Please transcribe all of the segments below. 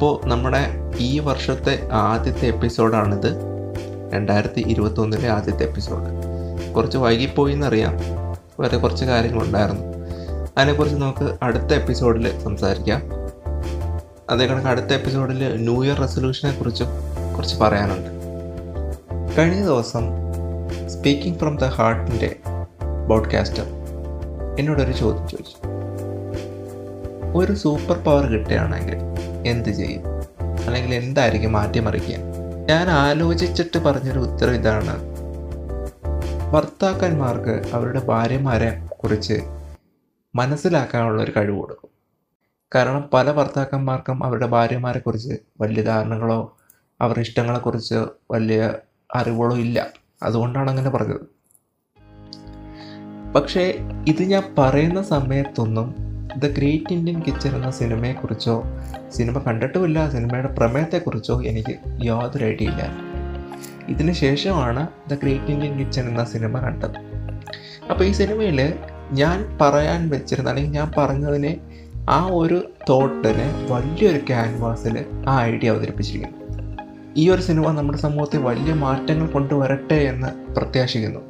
അപ്പോൾ നമ്മുടെ ഈ വർഷത്തെ ആദ്യത്തെ എപ്പിസോഡാണിത്. രണ്ടായിരത്തി ഇരുപത്തൊന്നിലെ ആദ്യത്തെ എപ്പിസോഡ്. കുറച്ച് വൈകിപ്പോയി എന്നറിയാം വേറെ കുറച്ച് കാര്യങ്ങളുണ്ടായിരുന്നു. അതിനെക്കുറിച്ച് നമുക്ക് അടുത്ത എപ്പിസോഡിൽ സംസാരിക്കാം. അതേ കണക്ക് അടുത്ത എപ്പിസോഡിൽ ന്യൂ ഇയർ റെസൊല്യൂഷനെ കുറിച്ചും കുറച്ച് പറയാനുണ്ട്. കഴിഞ്ഞ ദിവസം സ്പീക്കിംഗ് ഫ്രം ദ ഹാർട്ടിന്റെ ബോഡ്കാസ്റ്റർ എന്നോടൊരു ചോദ്യം ചോദിച്ചു. ഒരു സൂപ്പർ പവർ കിട്ടുകയാണെങ്കിൽ എന്ത് ചെയ്യും? അല്ലെങ്കിൽ എന്തായിരിക്കും മാറ്റിമറിക്കുക ഞാൻ ആലോചിച്ചിട്ട് പറഞ്ഞൊരു ഉത്തരം ഇതാണ്. ഭർത്താക്കന്മാർക്ക് അവരുടെ ഭാര്യമാരെ കുറിച്ച് മനസ്സിലാക്കാനുള്ള ഒരു കഴിവ് കൊടുക്കും. കാരണം പല ഭർത്താക്കന്മാർക്കും അവരുടെ ഭാര്യമാരെ കുറിച്ച് വലിയ ധാരണകളോ അവരുടെ ഇഷ്ടങ്ങളെക്കുറിച്ച് വലിയ അറിവുകളോ ഇല്ല. അതുകൊണ്ടാണ് അങ്ങനെ പറഞ്ഞത്. പക്ഷേ ഇത് ഞാൻ പറയുന്ന സമയത്തൊന്നും ദ ഗ്രേറ്റ് ഇന്ത്യൻ കിച്ചൺ എന്ന സിനിമയെക്കുറിച്ചോ സിനിമ കണ്ടിട്ടുമില്ല സിനിമയുടെ പ്രമേയത്തെക്കുറിച്ചോ എനിക്ക് യാതൊരു ഐഡിയ ഇല്ല. ഇതിന് ശേഷമാണ് ദ ഗ്രേറ്റ് ഇന്ത്യൻ കിച്ചൺ എന്ന സിനിമ കണ്ടത്. അപ്പോൾ ഈ സിനിമയിൽ ഞാൻ പറയാൻ വെച്ചിരുന്ന അല്ലെങ്കിൽ ഞാൻ പറഞ്ഞതിനെ ആ ഒരു തോട്ടിനെ വലിയൊരു ക്യാൻവാസിൽ ആ ഐഡിയ അവതരിപ്പിച്ചിരിക്കുന്നു. ഈ ഒരു സിനിമ നമ്മുടെ സമൂഹത്തിൽ വലിയ മാറ്റങ്ങൾ കൊണ്ടുവരട്ടെ എന്ന് പ്രത്യാശിക്കുന്നു.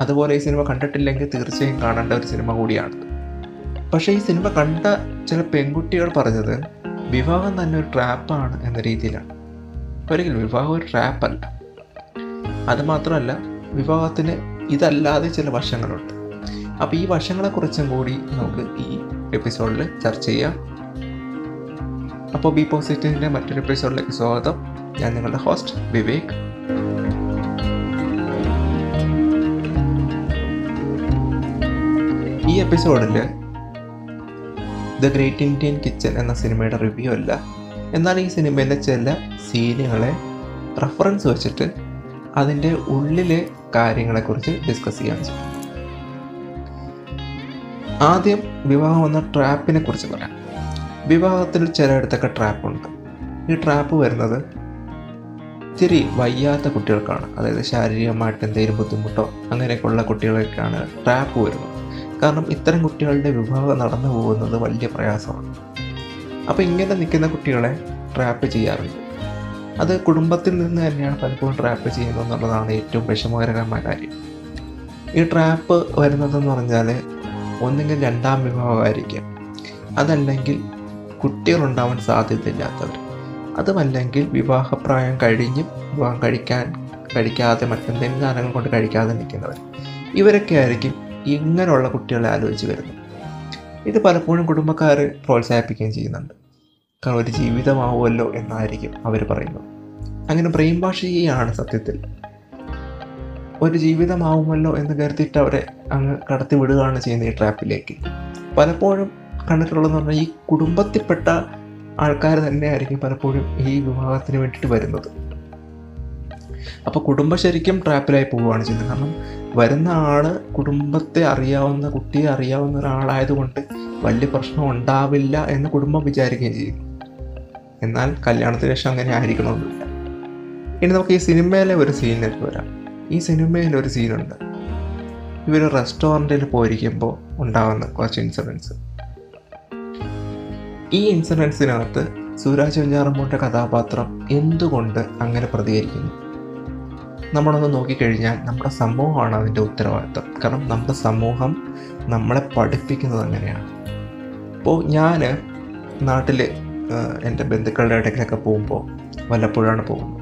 അതുപോലെ ഈ സിനിമ കണ്ടിട്ടില്ലെങ്കിൽ തീർച്ചയായും കാണേണ്ട ഒരു സിനിമ കൂടിയാണ്. പക്ഷേ ഈ സിനിമ കണ്ട ചില പെൺകുട്ടികൾ പറഞ്ഞത് വിവാഹം തന്നെ ഒരു ട്രാപ്പാണ് എന്ന രീതിയിലാണ്. ഒരിക്കലും വിവാഹം ഒരു ട്രാപ്പല്ല. അതുമാത്രമല്ല വിവാഹത്തിന് ഇതല്ലാതെ ചില വശങ്ങളുണ്ട്. അപ്പോൾ ഈ വശങ്ങളെക്കുറിച്ചും കൂടി നമുക്ക് ഈ എപ്പിസോഡിൽ ചർച്ച ചെയ്യാം. അപ്പോൾ ബി പോസിറ്റീവിന്റെ മറ്റൊരു എപ്പിസോഡിലേക്ക് സ്വാഗതം. ഞാൻ നിങ്ങളുടെ ഹോസ്റ്റ് വിവേക്. ഈ എപ്പിസോഡിൽ ദ ഗ്രേറ്റ് ഇന്ത്യൻ കിച്ചൺ എന്ന സിനിമയുടെ റിവ്യൂ അല്ല. എന്നാൽ ഈ സിനിമയിലെ ചില സീനുകളെ റെഫറൻസ് വെച്ചിട്ട് അതിന്റെ ഉള്ളിലെ കാര്യങ്ങളെക്കുറിച്ച് ഡിസ്കസ് ചെയ്യാൻ ചെയ്യും ആദ്യം വിവാഹം എന്ന ട്രാപ്പിനെ കുറിച്ച് പറയാം. വിവാഹത്തിൽ ചിലയിടത്തൊക്കെ ട്രാപ്പുണ്ട് ഈ ട്രാപ്പ് വരുന്നത് ഇത്തിരി വയ്യാത്ത കുട്ടികൾക്കാണ്. അതായത് ശാരീരികമായിട്ട് എന്തെങ്കിലും ബുദ്ധിമുട്ടോ അങ്ങനെയൊക്കെയുള്ള കുട്ടികൾക്കാണ് ട്രാപ്പ് വരുന്നത്. കാരണം ഇത്തരം കുട്ടികളുടെ വിവാഹം നടന്നു പോകുന്നത് വലിയ പ്രയാസമാണ്. അപ്പോൾ ഇങ്ങനെ നിൽക്കുന്ന കുട്ടികളെ ട്രാപ്പ് ചെയ്യാറുണ്ട്. അത് കുടുംബത്തിൽ നിന്ന് തന്നെയാണ് പലപ്പോഴും ട്രാപ്പ് ചെയ്യുന്നത് എന്നുള്ളതാണ് ഏറ്റവും വിഷമകരമായ കാര്യം. ഈ ട്രാപ്പ് വരുന്നതെന്ന് പറഞ്ഞാൽ ഒന്നുകിൽ രണ്ടാം വിഭാഗമായിരിക്കാം അതല്ലെങ്കിൽ കുട്ടികളുണ്ടാവാൻ സാധ്യതയില്ലാത്തവർ. അതുമല്ലെങ്കിൽ വിവാഹപ്രായം കഴിഞ്ഞും വിവാഹം കഴിക്കാൻ കഴിക്കാതെ മറ്റെന്തെങ്കിലും കാരണങ്ങൾ കൊണ്ട് കഴിക്കാതെ നിൽക്കുന്നവർ. ഇവരൊക്കെ ആയിരിക്കും ഇങ്ങനെയുള്ള കുട്ടികളെ ആലോചിച്ച് വരുന്നു. ഇത് പലപ്പോഴും കുടുംബക്കാർ പ്രോത്സാഹിപ്പിക്കുകയും ചെയ്യുന്നുണ്ട്. കാരണം ഒരു ജീവിതമാവുമല്ലോ എന്നായിരിക്കും അവർ പറയുന്നത്. അങ്ങനെ ബ്രെയിൻ ചെയ്യുകയാണ് സത്യത്തിൽ. ഒരു ജീവിതമാവുമല്ലോ എന്ന് കരുതിയിട്ട് അവരെ അങ്ങ് കടത്തി വിടുകയാണ് ചെയ്യുന്നത് ഈ ട്രാപ്പിലേക്ക്. പലപ്പോഴും കണ്ടിട്ടുള്ളതെന്ന് പറഞ്ഞാൽ ഈ കുടുംബത്തിൽപ്പെട്ട ആൾക്കാർ തന്നെയായിരിക്കും പലപ്പോഴും ഈ വിവാഹത്തിന് വേണ്ടിയിട്ട് വരുന്നത്. അപ്പോൾ കുടുംബം ശരിക്കും ട്രാപ്പിലായി പോവുകയാണ് ചെയ്യുന്നത്. കാരണം വരുന്ന ആൾ കുടുംബത്തെ അറിയാവുന്ന കുട്ടിയെ അറിയാവുന്ന ഒരാളായതുകൊണ്ട് വലിയ പ്രശ്നം ഉണ്ടാവില്ല എന്ന് കുടുംബം വിചാരിക്കുകയും ചെയ്യും. എന്നാൽ കല്യാണത്തിന് ശേഷം അങ്ങനെ ആയിരിക്കണമെന്നില്ല. ഇനി നമുക്ക് ഈ സിനിമയിലെ ഒരു സീനിലേക്ക് വരാം. ഈ സിനിമയിൽ ഒരു സീനുണ്ട്. ഇവർ റെസ്റ്റോറന്റിൽ പോയിരിക്കുമ്പോൾ ഉണ്ടാകുന്ന കുറച്ച് ഇൻസിഡൻസ് ഈ ഇൻസിഡൻസിനകത്ത് സൂരാജ് വെഞ്ഞാറമ്മൂട്ടെ കഥാപാത്രം എന്തുകൊണ്ട് അങ്ങനെ പ്രതികരിക്കുന്നു? നമ്മളൊന്ന് നോക്കിക്കഴിഞ്ഞാൽ നമ്മുടെ സമൂഹമാണ് അതിന്റെ ഉത്തരവാദിത്വം. കാരണം നമ്മുടെ സമൂഹം നമ്മളെ പഠിപ്പിക്കുന്നത് അങ്ങനെയാണ്. അപ്പോൾ ഞാൻ നാട്ടിൽ എന്റെ ബന്ധുക്കളുടെ ഇടയ്ക്കൊക്കെ പോകുമ്പോൾ വല്ലപ്പോഴാണ് പോകുന്നത്.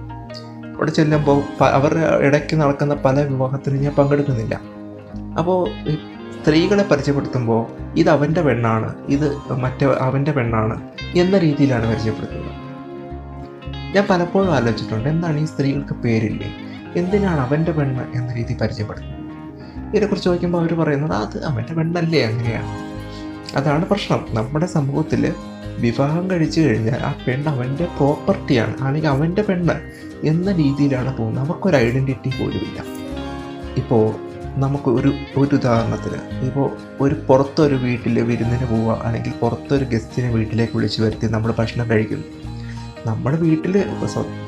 അവിടെ ചെല്ലുമ്പോൾ അവരുടെ ഇടയ്ക്ക് നടക്കുന്ന പല വിവാഹത്തിനും ഞാൻ പങ്കെടുക്കുന്നില്ല. അപ്പോൾ സ്ത്രീകളെ പരിചയപ്പെടുത്തുമ്പോൾ ഇത് അവന്റെ പെണ്ണാണ് ഇത് മറ്റേ അവന്റെ പെണ്ണാണ് എന്ന രീതിയിലാണ് പരിചയപ്പെടുത്തുന്നത്. ഞാൻ പലപ്പോഴും ആലോചിച്ചിട്ടുണ്ട് എന്താണ് ഈ സ്ത്രീകൾക്ക് പേരില്ലേ? എന്തിനാണ് അവന്റെ പെണ്ണ് എന്ന രീതി പരിചയപ്പെടുന്നത്? ഇതിനെക്കുറിച്ച് ചോദിക്കുമ്പോൾ അവർ പറയുന്നത് അത് അവന്റെ പെണ്ണല്ലേ അങ്ങനെയാണ് അതാണ് പ്രശ്നം. നമ്മുടെ സമൂഹത്തിൽ വിവാഹം കഴിച്ചു കഴിഞ്ഞാൽ ആ പെണ്ണ് അവന്റെ പ്രോപ്പർട്ടിയാണ് അല്ലെങ്കിൽ അവന്റെ പെണ്ണ് എന്ന രീതിയിലാണ് പോകുന്നത്. നമുക്കൊരു ഐഡന്റിറ്റി പോലുമില്ല ഇപ്പോൾ നമുക്ക് ഒരു ഒരു ഉദാഹരണത്തിന് ഇപ്പോൾ ഒരു പുറത്തൊരു വീട്ടിൽ വിരുന്നിന് പോവുക അല്ലെങ്കിൽ പുറത്തൊരു ഗസ്റ്റിനെ വീട്ടിലേക്ക് വിളിച്ചു വരുത്തി നമ്മൾ ഭക്ഷണം കഴിക്കുന്നു. നമ്മുടെ വീട്ടിൽ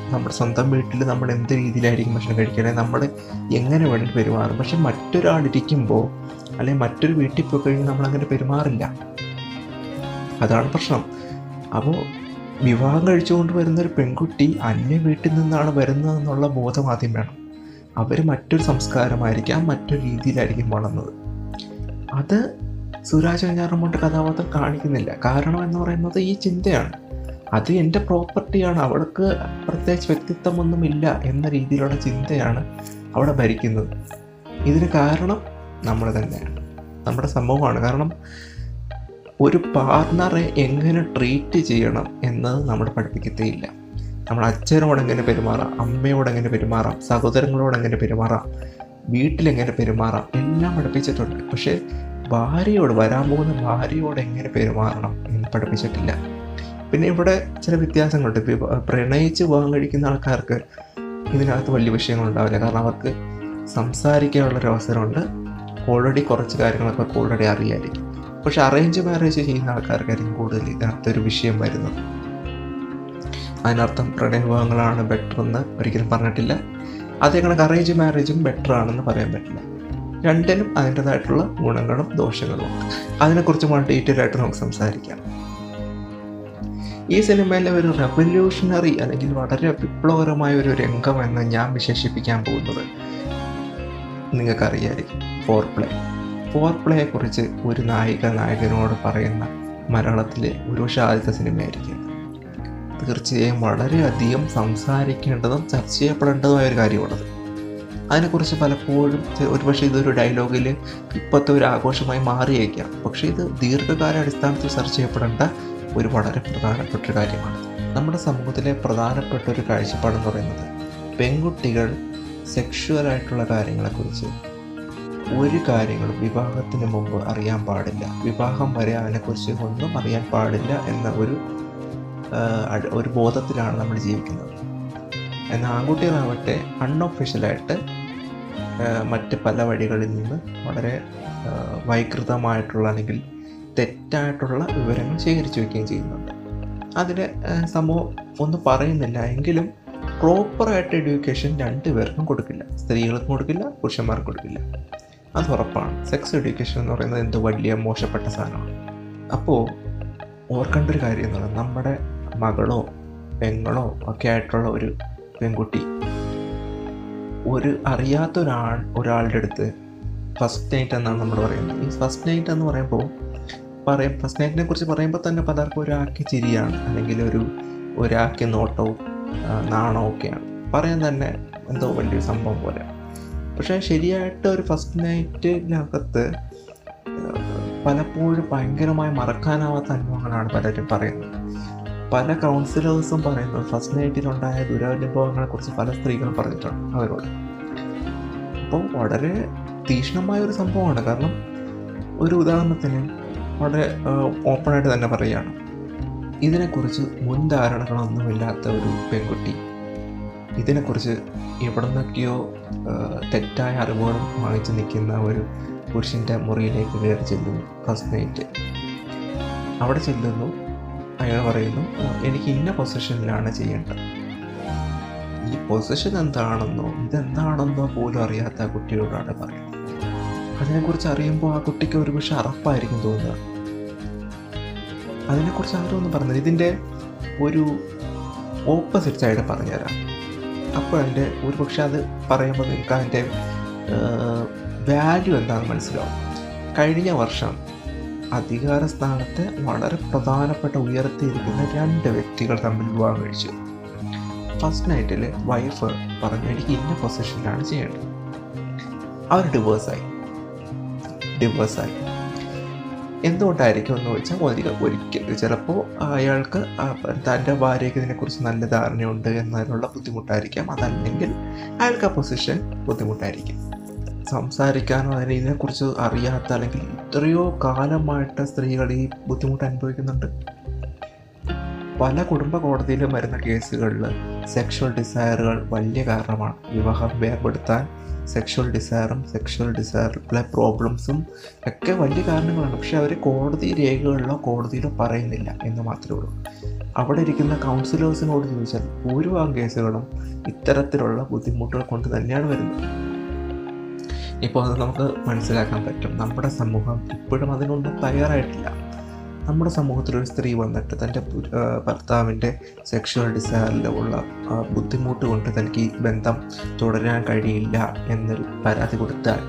നമ്മുടെ സ്വന്തം വീട്ടിൽ നമ്മൾ എന്ത് രീതിയിലായിരിക്കും ഭക്ഷണം കഴിക്കണേ? നമ്മൾ എങ്ങനെ വേണ്ടി പെരുമാറും. പക്ഷെ മറ്റൊരാളിരിക്കുമ്പോൾ അല്ലെങ്കിൽ മറ്റൊരു വീട്ടിൽ പോയി കഴിഞ്ഞാൽ നമ്മൾ അങ്ങനെ പെരുമാറില്ല. അതാണ് പ്രശ്നം. അപ്പോൾ വിവാഹം കഴിച്ചുകൊണ്ട് വരുന്ന ഒരു പെൺകുട്ടി അന്യ വീട്ടിൽ നിന്നാണ് വരുന്നതെന്നുള്ള ബോധം ആദ്യം വേണം. അവർ മറ്റൊരു സംസ്കാരമായിരിക്കാം മറ്റൊരു രീതിയിലായിരിക്കും വളർന്നത്. അത് സുരാജ് കഴിഞ്ഞാറുമ്പോട്ട് കഥാപാത്രം കാണിക്കുന്നില്ല. കാരണം എന്ന് പറയുന്നത് ഈ ചിന്തയാണ്. അത് എന്റെ പ്രോപ്പർട്ടിയാണ്. അവൾക്ക് പ്രത്യേകിച്ച് വ്യക്തിത്വമൊന്നുമില്ല എന്ന രീതിയിലുള്ള ചിന്തയാണ് അവിടെ ഭരിക്കുന്നത്. ഇതിന് കാരണം നമ്മൾ തന്നെയാണ്. നമ്മുടെ സമൂഹമാണ്. കാരണം ഒരു പാർട്ണറെ എങ്ങനെ ട്രീറ്റ് ചെയ്യണം എന്നത് നമ്മൾ പഠിപ്പിക്കത്തേയില്ല. നമ്മൾ അച്ഛനോട് എങ്ങനെ പെരുമാറാം? അമ്മയോട് എങ്ങനെ പെരുമാറാം? സഹോദരങ്ങളോട് എങ്ങനെ പെരുമാറാം? വീട്ടിലെങ്ങനെ പെരുമാറാം? എല്ലാം പഠിപ്പിച്ചിട്ടുണ്ട്. പക്ഷേ ഭാര്യയോട് വരാൻ പോകുന്ന ഭാര്യയോട് എങ്ങനെ പെരുമാറണം എന്ന് പഠിപ്പിച്ചിട്ടില്ല. പിന്നെ ഇവിടെ ചില വ്യത്യാസങ്ങളുണ്ട്. ഇപ്പോൾ പ്രണയിച്ച് വിവാഹം കഴിക്കുന്ന ആൾക്കാർക്ക് ഇതിനകത്ത് വലിയ വിഷയങ്ങളുണ്ടാവില്ല. കാരണം അവർക്ക് സംസാരിക്കാനുള്ളൊരു അവസരമുണ്ട്. ഓൾറെഡി കുറച്ച് കാര്യങ്ങളൊക്കെ അവർക്ക് ഓൾറെഡി അറിയായിരിക്കും. പക്ഷെ അറേഞ്ച് മാരേജ് ചെയ്യുന്ന ആൾക്കാർക്കായിരിക്കും കൂടുതൽ ഇതിനകത്തൊരു വിഷയം വരുന്നത്. അതിനർത്ഥം പ്രണയവിവാഹങ്ങളാണ് ബെറ്റർ എന്ന് ഒരിക്കലും പറഞ്ഞിട്ടില്ല. അതേ കണക്ക് അറേഞ്ച് മാരേജും ബെറ്റർ ആണെന്ന് പറയാൻ പറ്റില്ല. രണ്ടിനും അതിന്റെതായിട്ടുള്ള ഗുണങ്ങളും ദോഷങ്ങളും അതിനെക്കുറിച്ച് വളരെ ഡീറ്റെയിൽ ആയിട്ട് നമുക്ക് സംസാരിക്കാം. ഈ സിനിമയിലെ ഒരു റെവല്യൂഷണറി അല്ലെങ്കിൽ വളരെ വിപ്ലവകരമായ ഒരു രംഗമെന്ന് ഞാൻ വിശേഷിപ്പിക്കാൻ പോകുന്നത് നിങ്ങൾക്കറിയായിരിക്കും. ഫോർ പ്ലേ ഫോർ പ്ലേയെ കുറിച്ച് ഒരു നായിക നായകനോട് പറയുന്ന മലയാളത്തിലെ ഒരു ആദ്യത്തെ സിനിമയായിരിക്കും. തീർച്ചയായും വളരെയധികം സംസാരിക്കേണ്ടതും ചർച്ച ചെയ്യപ്പെടേണ്ടതുമായ ഒരു കാര്യമാണത് അതിനെക്കുറിച്ച് പലപ്പോഴും ഒരുപക്ഷെ ഇതൊരു ഡയലോഗിൽ ഇപ്പോഴത്തെ ഒരു ആഘോഷമായി മാറിയേക്കാം. പക്ഷേ ഇത് ദീർഘകാല അടിസ്ഥാനത്തിൽ ചർച്ച ചെയ്യപ്പെടേണ്ട ഒരു വളരെ പ്രധാനപ്പെട്ട ഒരു കാര്യമാണ്. നമ്മുടെ സമൂഹത്തിലെ പ്രധാനപ്പെട്ട ഒരു കാഴ്ചപ്പാടെന്ന് പറയുന്നത് പെൺകുട്ടികൾ സെക്ഷുവലായിട്ടുള്ള കാര്യങ്ങളെക്കുറിച്ച് ഒരു കാര്യങ്ങളും വിവാഹത്തിന് മുമ്പ് അറിയാൻ പാടില്ല. വിവാഹം വരെ അതിനെക്കുറിച്ച് ഒന്നും അറിയാൻ പാടില്ല എന്ന ഒരു ഒരു ബോധത്തിലാണ് നമ്മൾ ജീവിക്കുന്നത്. എന്നാൽ ആൺകുട്ടികളാവട്ടെ അൺഒഫീഷ്യലായിട്ട് മറ്റ് പല വഴികളിൽ നിന്ന് വളരെ വൈകൃതമായിട്ടുള്ള അല്ലെങ്കിൽ തെറ്റായിട്ടുള്ള വിവരങ്ങൾ ശേഖരിച്ചു വയ്ക്കുകയും ചെയ്യുന്നുണ്ട്. അതിന് സംഭവം ഒന്നും പറയുന്നില്ല. എങ്കിലും പ്രോപ്പറായിട്ട് എഡ്യൂക്കേഷൻ രണ്ടുപേർക്കും കൊടുക്കില്ല. സ്ത്രീകൾക്കും കൊടുക്കില്ല പുരുഷന്മാർക്കും കൊടുക്കില്ല. അത് ഉറപ്പാണ്. സെക്സ് എഡ്യൂക്കേഷൻ എന്ന് പറയുന്നത് എന്ത് വലിയ മോശപ്പെട്ട സാധനമാണ്. അപ്പോൾ ഓർക്കേണ്ട ഒരു കാര്യം എന്ന് പറയുന്നത് നമ്മുടെ മകളോ പെങ്ങളോ ഒക്കെ ആയിട്ടുള്ള ഒരു പെൺകുട്ടി ഒരു അറിയാത്ത ഒരാൾ ഒരാളുടെ അടുത്ത് ഫസ്റ്റ് നൈറ്റ് എന്നാണ് നമ്മൾ പറയുന്നത്. ഈ ഫസ്റ്റ് നൈറ്റ് എന്ന് പറയുമ്പോൾ പറയും. നൈറ്റിനെ കുറിച്ച് പറയുമ്പോൾ തന്നെ പലർക്കും ഒരാൾക്ക് ചിരിയാണ്. അല്ലെങ്കിൽ ഒരു ഒരാൾക്ക് നോട്ടവും നാണോ ഒക്കെയാണ്. പറയാൻ തന്നെ എന്തോ വലിയൊരു സംഭവം പോലെ പക്ഷേ ശരിയായിട്ട് ഒരു ഫസ്റ്റ് നൈറ്റിനകത്ത് പലപ്പോഴും ഭയങ്കരമായി മറക്കാനാവാത്ത അനുഭവങ്ങളാണ് പലരും പറയുന്നത്. പല കൗൺസിലേഴ്സും പറയുന്നു ഫസ്റ്റ് നൈറ്റിലുണ്ടായ ദുരനുഭവങ്ങളെ കുറിച്ച് പല സ്ത്രീകളും പറഞ്ഞിട്ടുണ്ട്. അവരോട്. അപ്പോൾ വളരെ തീക്ഷ്ണമായ ഒരു സംഭവമാണ്. കാരണം ഒരു ഉദാഹരണത്തിന് വളരെ ഓപ്പണായിട്ട് തന്നെ പറയുകയാണ്. ഇതിനെക്കുറിച്ച് മുൻധാരണകളൊന്നുമില്ലാത്ത ഒരു പെൺകുട്ടി. ഇതിനെക്കുറിച്ച് എവിടെ നിന്നൊക്കെയോ തെറ്റായ അറിവുകളും വാങ്ങിച്ച് നിൽക്കുന്ന ഒരു പുരുഷന്റെ മുറിയിലേക്ക് കയറി ചെല്ലുന്നു ഫസ്റ്റ് നൈറ്റ് അവിടെ ചെല്ലുന്നു. അയാൾ പറയുന്നു എനിക്ക് ഇന്ന പൊസിഷനിലാണ് ചെയ്യേണ്ടത്. ഈ പൊസിഷൻ എന്താണെന്നോ ഇതെന്താണെന്നോ പോലും അറിയാത്ത കുട്ടിയോടാണ് പറയുന്നത്. അതിനെക്കുറിച്ച് അറിയുമ്പോൾ ആ കുട്ടിക്ക് ഒരു പക്ഷെ അറപ്പായിരിക്കും തോന്നുക. അതിനെക്കുറിച്ച് ആരും ഒന്നും പറഞ്ഞില്ല ഇതിന്റെ ഒരു ഓപ്പോസിറ്റ് സൈഡ് പറഞ്ഞുതരാം അപ്പോൾ അതിന്റെ ഒരു പക്ഷെ അത് പറയുമ്പോൾ നിങ്ങൾക്ക് അതിന്റെ വാല്യൂ എന്താണെന്ന് മനസ്സിലാവും. കഴിഞ്ഞ വർഷം അധികാര സ്ഥാനത്ത് വളരെ പ്രധാനപ്പെട്ട ഉയർത്തിയിരിക്കുന്ന രണ്ട് വ്യക്തികൾ തമ്മിൽ വിവാഹം കഴിച്ചു. ഫസ്റ്റ് നൈറ്റിൽ വൈഫ് പറഞ്ഞു എനിക്ക് ഇന്ന പൊസിഷനിലാണ് ചെയ്യേണ്ടത്. അവർ ഡിവോഴ്സായി ഡിവോഴ്സായി എന്തുകൊണ്ടായിരിക്കും എന്ന് വെച്ചാൽ ഒരിക്കൽ ഒരിക്കൽ ചിലപ്പോൾ അയാൾക്ക് തന്റെ ഭാര്യയ്ക്ക് ഇതിനെക്കുറിച്ച് നല്ല ധാരണയുണ്ട് എന്നതിനുള്ള ബുദ്ധിമുട്ടായിരിക്കാം. അതല്ലെങ്കിൽ അയാൾക്ക് ആ പൊസിഷൻ ബുദ്ധിമുട്ടായിരിക്കും. സംസാരിക്കാനോ അതിന് ഇതിനെക്കുറിച്ച് അറിയാത്ത അല്ലെങ്കിൽ എത്രയോ കാലമായിട്ട് സ്ത്രീകൾ ഈ ബുദ്ധിമുട്ട് അനുഭവിക്കുന്നുണ്ട്. പല കുടുംബ കോടതിയിലും വരുന്ന കേസുകളിൽ സെക്ഷൽ ഡിസയറുകൾ വലിയ കാരണമാണ്. വിവാഹം വേർപെടുത്താൻ സെക്ഷൽ ഡിസയറും സെക്ഷൽ ഡിസയറിലെ പ്രോബ്ലംസും ഒക്കെ വലിയ കാരണങ്ങളാണ്. പക്ഷെ അവർ കോടതി രേഖകളിലോ കോടതിയിലോ പറയുന്നില്ല എന്ന് മാത്രമേ ഉള്ളൂ. അവിടെ ഇരിക്കുന്ന കൗൺസിലേഴ്സിനോട് ചോദിച്ചാൽ ഭൂരിഭാഗം കേസുകളും ഇത്തരത്തിലുള്ള ബുദ്ധിമുട്ടുകൾ കൊണ്ട് തന്നെയാണ് വരുന്നത്. ഇപ്പോൾ അത് നമുക്ക് മനസ്സിലാക്കാൻ പറ്റും. നമ്മുടെ സമൂഹം ഇപ്പോഴും അതിനൊന്നും തയ്യാറായിട്ടില്ല. നമ്മുടെ സമൂഹത്തിലൊരു സ്ത്രീ വന്നിട്ട് തന്റെ ഭർത്താവിന്റെ സെക്ഷൽ ആ, ബുദ്ധിമുട്ട് കൊണ്ട് തനിക്ക് ഈ ബന്ധം തുടരാൻ കഴിയില്ല എന്നൊരു പരാതി കൊടുത്താൽ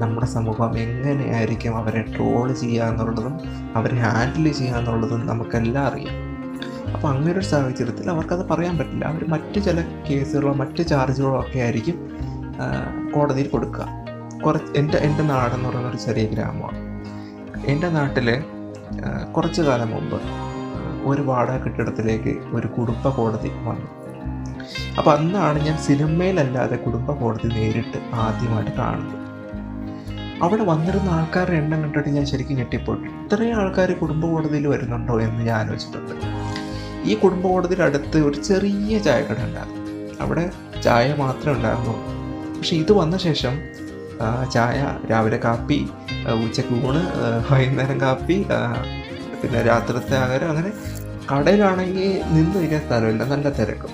നമ്മുടെ സമൂഹം എങ്ങനെയായിരിക്കും അവരെ ട്രോൾ ചെയ്യുക എന്നുള്ളതും അവരെ ഹാൻഡിൽ ചെയ്യുക എന്നുള്ളതും നമുക്കെല്ലാം അറിയാം. അപ്പോൾ അങ്ങനെ ഒരു സാഹചര്യത്തിൽ അവർക്കത് പറയാൻ പറ്റില്ല. അവർ മറ്റ് ചില കേസുകളോ മറ്റ് ചാർജുകളോ ഒക്കെ ആയിരിക്കും കോടതിയിൽ കൊടുക്കുക. കുറച്ച് എന്റെ എന്റെ നാടെന്ന് പറയുന്ന ഒരു ചെറിയ ഗ്രാമമാണ്. എന്റെ നാട്ടിൽ കുറച്ച് കാലം മുമ്പ് ഒരു വാടക കെട്ടിടത്തിലേക്ക് ഒരു കുടുംബ കോടതി വന്നു. അപ്പോൾ അന്നാണ് ഞാൻ സിനിമയിലല്ലാതെ കുടുംബ കോടതി നേരിട്ട് ആദ്യമായിട്ട് കാണുന്നത്. അവിടെ വന്നിരുന്ന ആൾക്കാരുടെ എണ്ണം കണ്ടിട്ട് ഞാൻ ശരിക്കും ഞെട്ടിപ്പോയി. ഇത്രയും ആൾക്കാർ കുടുംബ കോടതിയിൽ വരുന്നുണ്ടോ എന്ന് ഞാൻ ആലോചിച്ചിട്ടുണ്ട്. ഈ കുടുംബ കോടതിയുടെ അടുത്ത് ഒരു ചെറിയ ചായക്കട ഉണ്ടായിരുന്നു. അവിടെ ചായ മാത്രമേ ഉണ്ടായിരുന്നു പക്ഷേ ഇത് വന്ന ശേഷം ചായ രാവിലെ കാപ്പി ഉച്ചയ്ക്ക് ഊണ് വൈകുന്നേരം കാപ്പി പിന്നെ രാത്രിത്തെ ആഹാരം. അങ്ങനെ കടയിലാണെങ്കിൽ നിന്ന് ഇരിക്കാൻ സ്ഥലമില്ല. നല്ല തിരക്കും.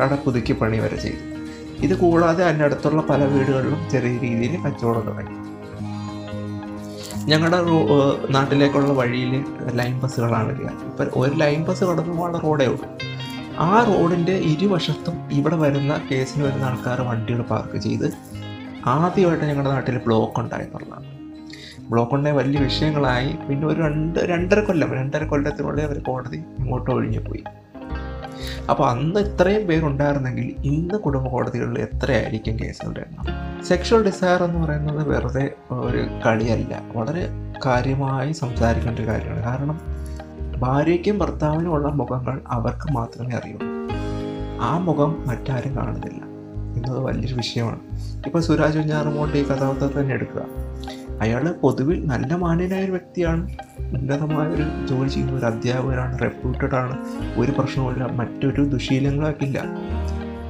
കട പുതുക്കി പണി വരെ ചെയ്തു. ഇത് കൂടാതെ അതിന്റെ അടുത്തുള്ള പല വീടുകളിലും ചെറിയ രീതിയിൽ കച്ചവടം തുടങ്ങി. ഞങ്ങളുടെ നാട്ടിലേക്കുള്ള വഴിയിൽ ലൈൻ ബസ്സുകളാണ് വരിക ഇപ്പം ഒരു ലൈൻ ബസ് കടന്നുപോകാനുള്ള റോഡേ ഉള്ളൂ. ആ റോഡിന്റെ ഇരുവശത്തും ഇവിടെ വരുന്ന കേസിന് വരുന്ന ആൾക്കാർ വണ്ടികൾ പാർക്ക് ചെയ്ത് ആദ്യമായിട്ട് ഞങ്ങളുടെ നാട്ടിൽ ബ്ലോക്ക് ഉണ്ടായെന്നുള്ളതാണ് ബ്ലോക്ക് ഉണ്ടായ വലിയ വിഷയങ്ങളായി പിന്നെ ഒരു രണ്ട് രണ്ടര കൊല്ലം രണ്ടര കൊല്ലത്തിനുള്ളിൽ അവർ കോടതി ഇങ്ങോട്ട് ഒഴിഞ്ഞു പോയി. അപ്പോൾ അന്ന് ഇത്രയും പേരുണ്ടായിരുന്നെങ്കിൽ ഇന്ന് കുടുംബ കോടതികളിൽ എത്രയായിരിക്കും കേസുകളുടെ എണ്ണം? സെക്ഷൽ ഡിസയർ എന്ന് പറയുന്നത് വെറുതെ ഒരു കളിയല്ല. വളരെ കാര്യമായി സംസാരിക്കേണ്ട ഒരു കാര്യമാണ്. കാരണം ഭാര്യയ്ക്കും ഭർത്താവിനും ഉള്ള മുഖങ്ങൾ അവർക്ക് മാത്രമേ അറിയുള്ളൂ ആ മുഖം മറ്റാരും കാണുന്നില്ല. എന്നത് വലിയൊരു വിഷയമാണ്. ഇപ്പോൾ സുരാജ് കുഞ്ഞാറുമോട്ട് ഈ കഥാപാത്രത്തെ തന്നെ എടുക്കുക. അയാൾ പൊതുവിൽ നല്ല മാന്യനായ ഒരു വ്യക്തിയാണ്. ഉന്നതമായ ഒരു ജോലി ചെയ്യുന്ന ഒരു അധ്യാപകനാണ് റെപ്യൂട്ടഡ് ആണ്. ഒരു പ്രശ്നവുമില്ല മറ്റൊരു ദുശീലങ്ങളൊക്കെ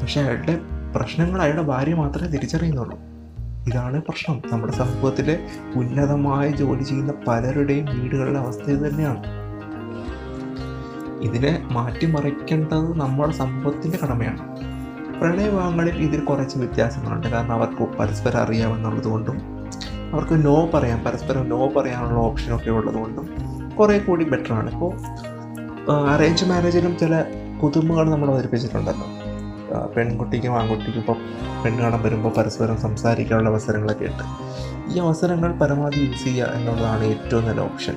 പക്ഷെ അയാളുടെ പ്രശ്നങ്ങൾ അയാളുടെ ഭാര്യ മാത്രമേ തിരിച്ചറിയുന്നുള്ളൂ. ഇതാണ് പ്രശ്നം. നമ്മുടെ സമൂഹത്തിലെ ഉന്നതമായ ജോലി ചെയ്യുന്ന പലരുടെയും വീടുകളുടെ അവസ്ഥ ഇത് തന്നെയാണ്. ഇതിനെ മാറ്റിമറിക്കേണ്ടത് നമ്മുടെ സമൂഹത്തിന്റെ കടമയാണ്. പ്രണയവിവാഹങ്ങളിൽ ഇതിൽ കുറച്ച് വ്യത്യാസങ്ങളുണ്ട്. കാരണം അവർക്ക് പരസ്പരം അറിയാമെന്നുള്ളത് കൊണ്ടും അവർക്ക് നോ പറയാം പരസ്പരം നോ പറയാനുള്ള ഓപ്ഷനൊക്കെ ഉള്ളതുകൊണ്ടും കുറേ കൂടി ബെറ്ററാണ് ഇപ്പോൾ അറേഞ്ച് മാരേജിലും ചില പുതുമകൾ നമ്മൾ അവതരിപ്പിച്ചിട്ടുണ്ടല്ലോ. പെൺകുട്ടിക്കും ആൺകുട്ടിക്കും ഇപ്പോൾ പെണ്ണ് കാണാൻ വരുമ്പോൾ പരസ്പരം സംസാരിക്കാനുള്ള അവസരങ്ങളൊക്കെ ഉണ്ട്. ഈ അവസരങ്ങൾ പരമാവധി യൂസ് ചെയ്യുക എന്നുള്ളതാണ് ഏറ്റവും നല്ല ഓപ്ഷൻ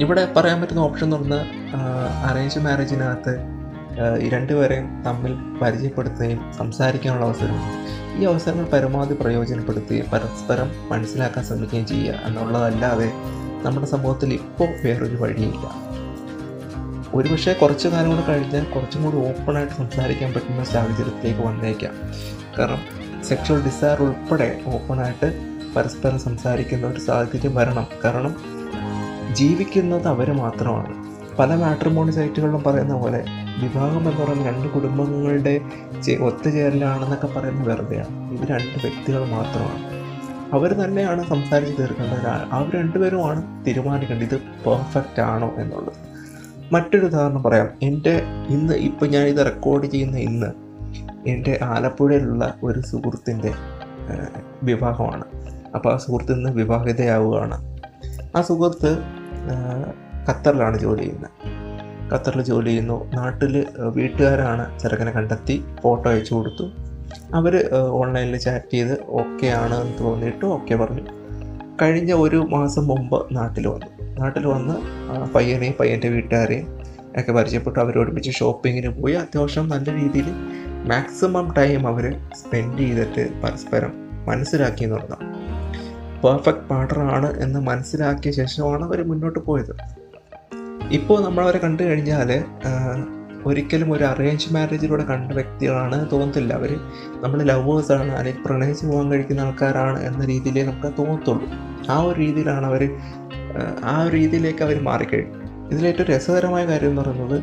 ഇവിടെ പറയാൻ പറ്റുന്ന ഓപ്ഷൻ എന്ന് പറഞ്ഞാൽ അറേഞ്ച് മാരേജിനകത്ത് രണ്ടുപേരെയും തമ്മിൽ പരിചയപ്പെടുത്തുകയും സംസാരിക്കാനുള്ള അവസരമുണ്ട് ഈ അവസരങ്ങൾ പരമാവധി പ്രയോജനപ്പെടുത്തുകയും പരസ്പരം മനസ്സിലാക്കാൻ ശ്രമിക്കുകയും ചെയ്യുക എന്നുള്ളതല്ലാതെ നമ്മുടെ സമൂഹത്തിൽ ഇപ്പോൾ വേറൊരു വഴിയില്ല. ഒരുപക്ഷെ കുറച്ച് കാലം കൂടെ കഴിഞ്ഞാൽ കുറച്ചും കൂടി ഓപ്പണായിട്ട് സംസാരിക്കാൻ പറ്റുന്ന സാഹചര്യത്തിലേക്ക് വന്നേക്കാം. കാരണം സെക്ഷൽ ഡിസയർ ഉൾപ്പെടെ ഓപ്പണായിട്ട് പരസ്പരം സംസാരിക്കുന്ന ഒരു സാഹചര്യം വരണം. കാരണം ജീവിക്കുന്നത് അവർ മാത്രമാണ്. പല മാട്രിമോണി സൈറ്റുകളിലും പറയുന്ന പോലെ വിവാഹം എന്ന് പറയുന്ന രണ്ട് കുടുംബങ്ങളുടെ ഒത്തുചേരലാണെന്നൊക്കെ പറയുന്നത് വെറുതെയാണ്. ഇത് രണ്ട് വ്യക്തികൾ മാത്രമാണ്. അവർ തന്നെയാണ് സംസാരിച്ച് തീർക്കേണ്ടത്. അവർ രണ്ടുപേരുമാണ് തീരുമാനിക്കേണ്ടത് ഇത് പെർഫെക്റ്റ് ആണോ എന്നുള്ളത്. മറ്റൊരു ഉദാഹരണം പറയാം. എന്റെ ഇന്ന് ഇപ്പം ഞാൻ ഇത് റെക്കോർഡ് ചെയ്യുന്ന ഇന്ന് എന്റെ ആലപ്പുഴയിലുള്ള ഒരു സുഹൃത്തിന്റെ വിവാഹമാണ്. അപ്പോൾ ആ സുഹൃത്ത് ഇന്ന് വിവാഹിതയാവുകയാണ്. ആ സുഹൃത്ത് ഖത്തറിലാണ് ജോലി ചെയ്യുന്നത് ഖത്തറിൽ ജോലി ചെയ്യുന്നു. നാട്ടിൽ വീട്ടുകാരാണ് ചെറുക്കനെ കണ്ടെത്തി ഫോട്ടോ അയച്ചു കൊടുത്തു. അവർ ഓൺലൈനിൽ ചാറ്റ് ചെയ്ത് ഓക്കെ ആണ് എന്ന് തോന്നിയിട്ട് ഓക്കെ പറഞ്ഞു. കഴിഞ്ഞ ഒരു മാസം മുമ്പ് നാട്ടിൽ വന്നു. നാട്ടിൽ വന്ന് പയ്യനെയും പയ്യന്റെ വീട്ടുകാരെയും ഒക്കെ പരിചയപ്പെട്ടു. അവരോടുപ്പിച്ച് ഷോപ്പിങ്ങിന് പോയി. അത്യാവശ്യം നല്ല രീതിയിൽ മാക്സിമം ടൈം അവർ സ്പെൻഡ് ചെയ്തിട്ട് പരസ്പരം മനസ്സിലാക്കി എന്നുള്ളതാണ് പെർഫെക്റ്റ് പാർട്ണറാണ് എന്ന് മനസ്സിലാക്കിയ ശേഷമാണ് അവർ മുന്നോട്ട് പോയത്. ഇപ്പോൾ നമ്മളവരെ കണ്ടു കഴിഞ്ഞാൽ ഒരിക്കലും ഒരു അറേഞ്ച് മാരേജിലൂടെ കണ്ട വ്യക്തികളാണ് തോന്നത്തില്ല. അവർ നമ്മൾ ലവേഴ്സാണ് അല്ലെങ്കിൽ പ്രണയിച്ച് പോകാൻ കഴിക്കുന്ന ആൾക്കാരാണ് എന്ന രീതിയിലേ നമുക്ക് തോന്നത്തുള്ളൂ. ആ ഒരു രീതിയിലാണ് അവർ ആ ഒരു രീതിയിലേക്ക് അവർ മാറിക്കഴിഞ്ഞു. ഇതിലേറ്റവും രസകരമായ കാര്യം എന്ന് പറയുന്നത്